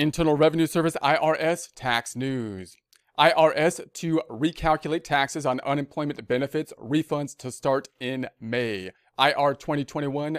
Internal Revenue Service IRS tax news. IRS to recalculate taxes on unemployment benefits refunds to start in May. IR 2021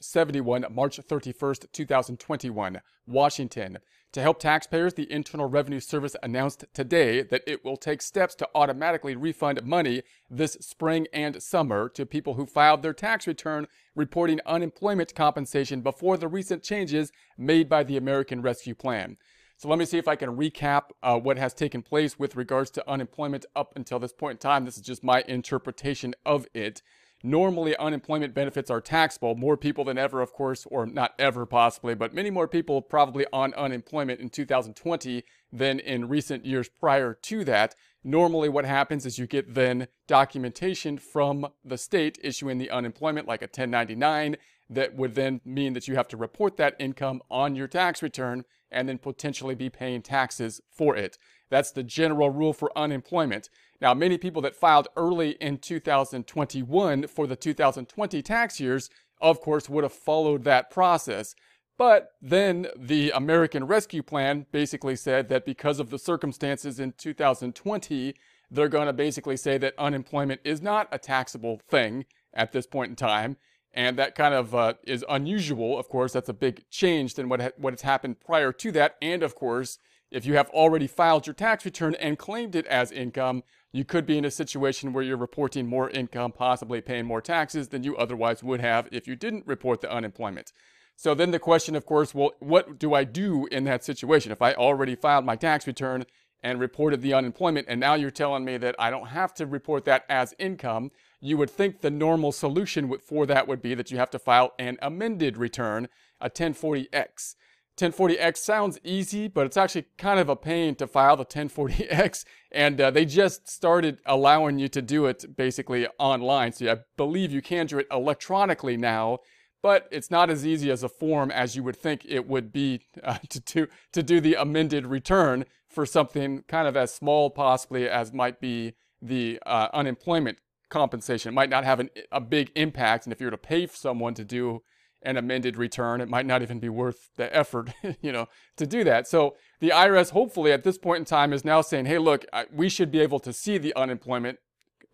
71, March 31st, 2021, Washington. To help taxpayers, the Internal Revenue Service announced today that it will take steps to automatically refund money this spring and summer to people who filed their tax return reporting unemployment compensation before the recent changes made by the American Rescue Plan. So let me see if I can recap uh, what has taken place with regards to unemployment up until this point in time. This is just my interpretation of it. Normally, unemployment benefits are taxable. More people than ever, of course, or not ever possibly, but many more people probably on unemployment in 2020 than in recent years prior to that. Normally, what happens is you get then documentation from the state issuing the unemployment, like a 1099, that would then mean that you have to report that income on your tax return and then potentially be paying taxes for it. That's the general rule for unemployment. Now, many people that filed early in 2021 for the 2020 tax years, of course, would have followed that process. But then the American Rescue Plan basically said that because of the circumstances in 2020, they're going to basically say that unemployment is not a taxable thing at this point in time. And that kind of uh, is unusual. Of course, that's a big change than what, ha- what has happened prior to that. And of course, if you have already filed your tax return and claimed it as income, you could be in a situation where you're reporting more income, possibly paying more taxes than you otherwise would have if you didn't report the unemployment. So then the question, of course, well, what do I do in that situation? If I already filed my tax return and reported the unemployment, and now you're telling me that I don't have to report that as income, you would think the normal solution for that would be that you have to file an amended return, a 1040X. 1040X sounds easy, but it's actually kind of a pain to file the 1040X. And uh, they just started allowing you to do it basically online. So I believe you can do it electronically now, but it's not as easy as a form as you would think it would be uh, to, do, to do the amended return for something kind of as small possibly as might be the uh, unemployment compensation. It might not have an, a big impact. And if you were to pay someone to do an amended return. It might not even be worth the effort, you know, to do that. So the IRS, hopefully, at this point in time, is now saying, "Hey, look, we should be able to see the unemployment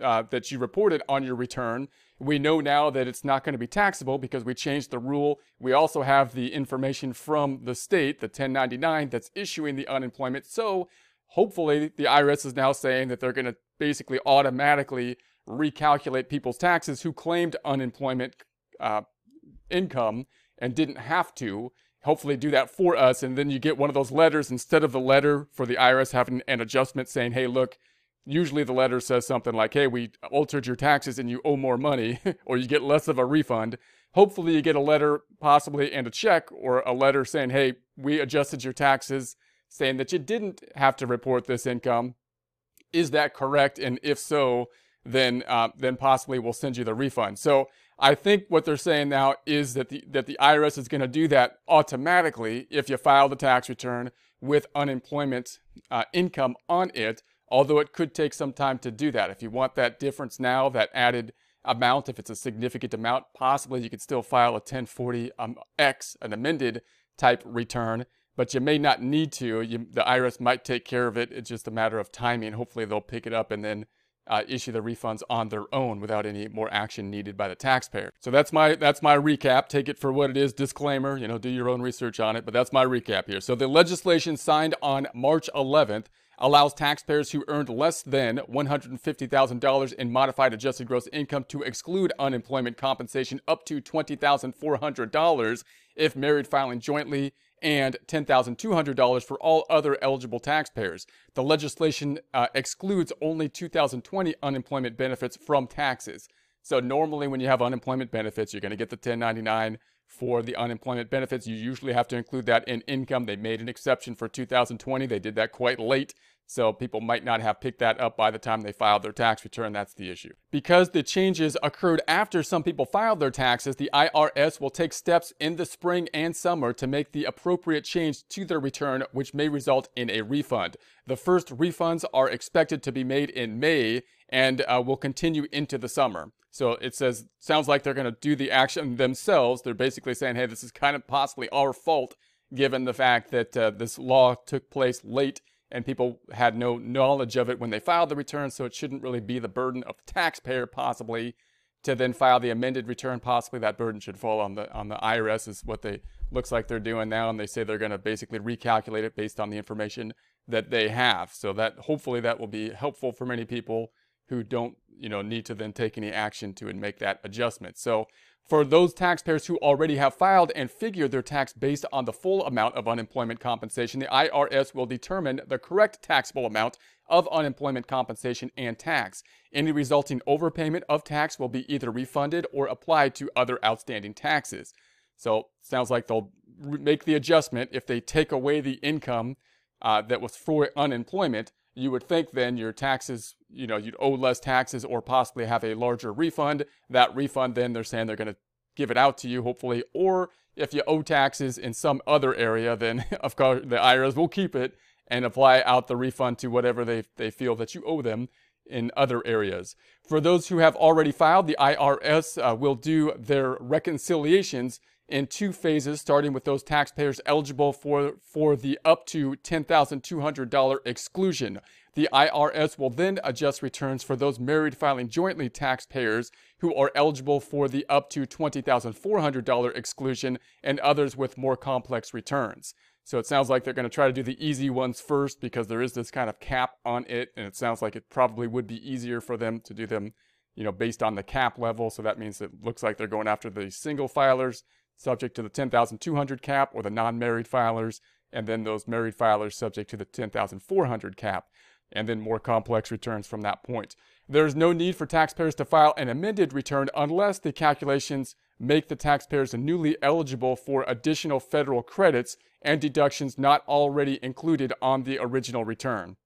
uh, that you reported on your return. We know now that it's not going to be taxable because we changed the rule. We also have the information from the state, the 1099, that's issuing the unemployment. So hopefully, the IRS is now saying that they're going to basically automatically recalculate people's taxes who claimed unemployment." Uh, income and didn't have to hopefully do that for us. And then you get one of those letters instead of the letter for the IRS having an adjustment saying, hey, look, usually the letter says something like, hey, we altered your taxes and you owe more money, or you get less of a refund. Hopefully, you get a letter, possibly, and a check, or a letter saying, hey, we adjusted your taxes, saying that you didn't have to report this income. Is that correct? And if so, then uh, then possibly we'll send you the refund. So I think what they're saying now is that the that the IRS is going to do that automatically if you file the tax return with unemployment uh, income on it. Although it could take some time to do that. If you want that difference now, that added amount, if it's a significant amount, possibly you could still file a 1040 um, X, an amended type return, but you may not need to. You, the IRS might take care of it. It's just a matter of timing. Hopefully they'll pick it up and then uh, issue the refunds on their own without any more action needed by the taxpayer. So that's my that's my recap. Take it for what it is. Disclaimer, you know, do your own research on it, but that's my recap here. So the legislation signed on March 11th allows taxpayers who earned less than $150,000 in modified adjusted gross income to exclude unemployment compensation up to $20,400 if married filing jointly and $10,200 for all other eligible taxpayers. The legislation uh, excludes only 2020 unemployment benefits from taxes. So normally when you have unemployment benefits, you're going to get the 1099 for the unemployment benefits. You usually have to include that in income. They made an exception for 2020. They did that quite late. So people might not have picked that up by the time they filed their tax return. That's the issue. Because the changes occurred after some people filed their taxes, the IRS will take steps in the spring and summer to make the appropriate change to their return, which may result in a refund. The first refunds are expected to be made in May and uh, will continue into the summer. So it says, sounds like they're going to do the action themselves. They're basically saying, hey, this is kind of possibly our fault given the fact that uh, this law took place late and people had no knowledge of it when they filed the return, so it shouldn't really be the burden of the taxpayer possibly to then file the amended return. Possibly that burden should fall on the on the IRS is what they looks like they're doing now, and they say they're going to basically recalculate it based on the information that they have. So that hopefully that will be helpful for many people who don't you know need to then take any action to and make that adjustment. So for those taxpayers who already have filed and figured their tax based on the full amount of unemployment compensation, the IRS will determine the correct taxable amount of unemployment compensation and tax. Any resulting overpayment of tax will be either refunded or applied to other outstanding taxes. So, sounds like they'll make the adjustment if they take away the income uh, that was for unemployment. You would think then your taxes, you know, you'd owe less taxes or possibly have a larger refund. That refund, then they're saying they're going to give it out to you, hopefully. Or if you owe taxes in some other area, then of course the IRS will keep it and apply out the refund to whatever they, they feel that you owe them in other areas. For those who have already filed, the IRS uh, will do their reconciliations in two phases, starting with those taxpayers eligible for, for the up to $10,200 exclusion. The IRS will then adjust returns for those married filing jointly taxpayers who are eligible for the up to $20,400 exclusion and others with more complex returns. So it sounds like they're going to try to do the easy ones first because there is this kind of cap on it, and it sounds like it probably would be easier for them to do them, you know, based on the cap level. So that means it looks like they're going after the single filers subject to the 10,200 cap or the non-married filers, and then those married filers subject to the 10,400 cap, and then more complex returns from that point. There is no need for taxpayers to file an amended return unless the calculations make the taxpayers newly eligible for additional federal credits and deductions not already included on the original return.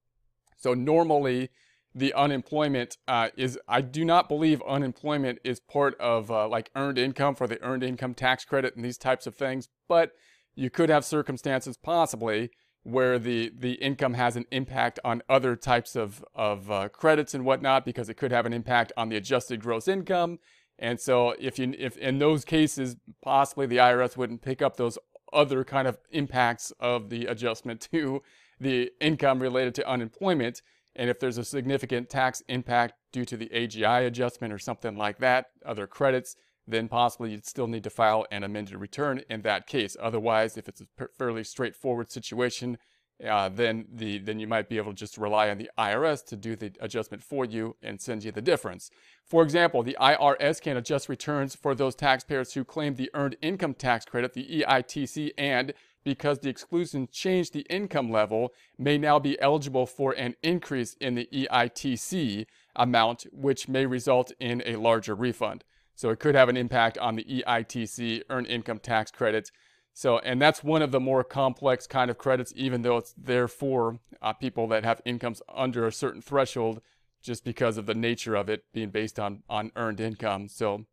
So normally, the unemployment uh, is I do not believe unemployment is part of uh, like earned income for the earned income tax credit and these types of things. But you could have circumstances possibly where the the income has an impact on other types of of uh, credits and whatnot because it could have an impact on the adjusted gross income. And so if you if in those cases possibly the IRS wouldn't pick up those other kind of impacts of the adjustment to the income related to unemployment and if there's a significant tax impact due to the AGI adjustment or something like that, other credits, then possibly you'd still need to file an amended return in that case. Otherwise, if it's a fairly straightforward situation, uh, then the then you might be able to just rely on the IRS to do the adjustment for you and send you the difference. For example, the IRS can adjust returns for those taxpayers who claim the earned income tax credit, the EITC, and because the exclusion changed the income level, may now be eligible for an increase in the EITC amount, which may result in a larger refund. So it could have an impact on the EITC, earned income tax credits. So, and that's one of the more complex kind of credits, even though it's there for uh, people that have incomes under a certain threshold, just because of the nature of it being based on on earned income. So,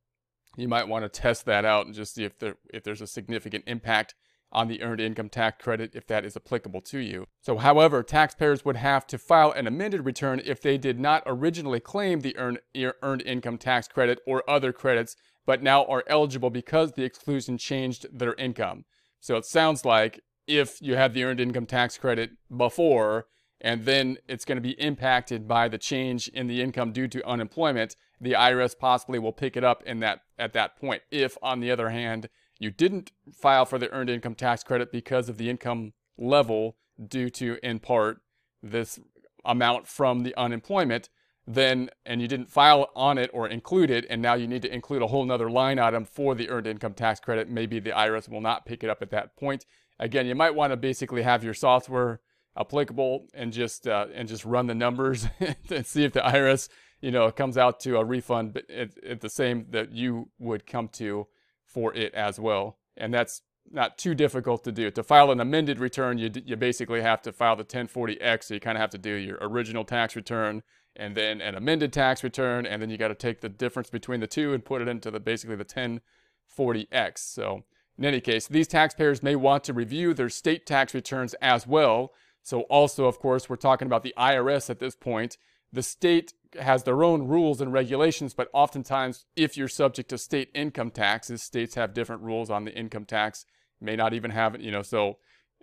you might want to test that out and just see if there if there's a significant impact on the earned income tax credit if that is applicable to you. So, however, taxpayers would have to file an amended return if they did not originally claim the earned, earned income tax credit or other credits, but now are eligible because the exclusion changed their income. So, it sounds like if you had the earned income tax credit before, and then it's going to be impacted by the change in the income due to unemployment, the IRS possibly will pick it up in that at that point. If, on the other hand, you didn't file for the earned income tax credit because of the income level due to, in part, this amount from the unemployment, then, and you didn't file on it or include it, and now you need to include a whole nother line item for the earned income tax credit, maybe the IRS will not pick it up at that point. Again, you might want to basically have your software applicable and just uh, and just run the numbers and see if the IRS you know comes out to a refund at, at the same that you would come to for it as well. And that's not too difficult to do. To file an amended return, you, you basically have to file the 1040X. So you kind of have to do your original tax return and then an amended tax return. And then you got to take the difference between the two and put it into the basically the 1040X. So in any case, these taxpayers may want to review their state tax returns as well. So also, of course, we're talking about the IRS at this point. The state has their own rules and regulations, but oftentimes, if you're subject to state income taxes, states have different rules on the income tax may not even have it, you know, so,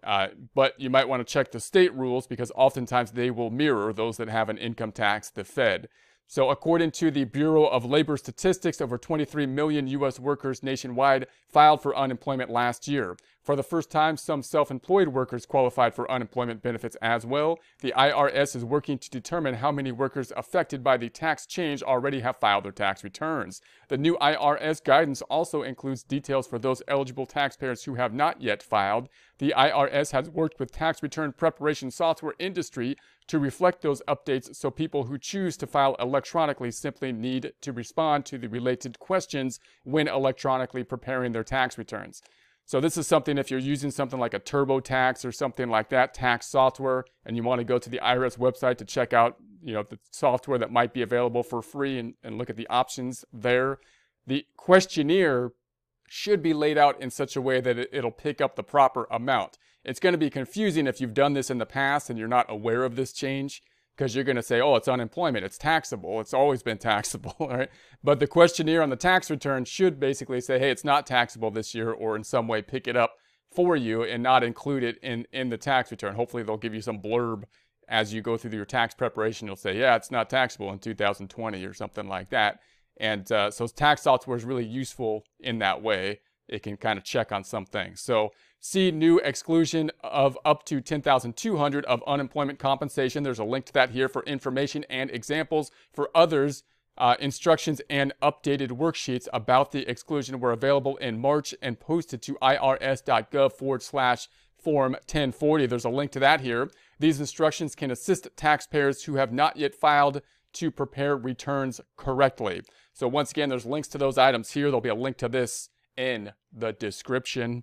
uh, but you might want to check the state rules because oftentimes they will mirror those that have an income tax, the Fed. So, according to the Bureau of Labor Statistics, over 23 million U.S. workers nationwide filed for unemployment last year. For the first time, some self employed workers qualified for unemployment benefits as well. The IRS is working to determine how many workers affected by the tax change already have filed their tax returns. The new IRS guidance also includes details for those eligible taxpayers who have not yet filed. The IRS has worked with tax return preparation software industry to reflect those updates so people who choose to file electronically simply need to respond to the related questions when electronically preparing their tax returns. So this is something if you're using something like a TurboTax or something like that tax software and you want to go to the IRS website to check out, you know, the software that might be available for free and, and look at the options there. The questionnaire should be laid out in such a way that it, it'll pick up the proper amount. It's going to be confusing if you've done this in the past and you're not aware of this change because you're going to say, oh, it's unemployment, it's taxable, it's always been taxable, right? But the questionnaire on the tax return should basically say, hey, it's not taxable this year, or in some way pick it up for you and not include it in, in the tax return. Hopefully, they'll give you some blurb as you go through your tax preparation. You'll say, yeah, it's not taxable in 2020 or something like that. And uh, so tax software is really useful in that way. It can kind of check on some things. So see new exclusion of up to 10,200 of unemployment compensation. There's a link to that here for information and examples. For others, uh, instructions and updated worksheets about the exclusion were available in March and posted to irs.gov forward slash form 1040. There's a link to that here. These instructions can assist taxpayers who have not yet filed to prepare returns correctly. So once again, there's links to those items here. There'll be a link to this in the description.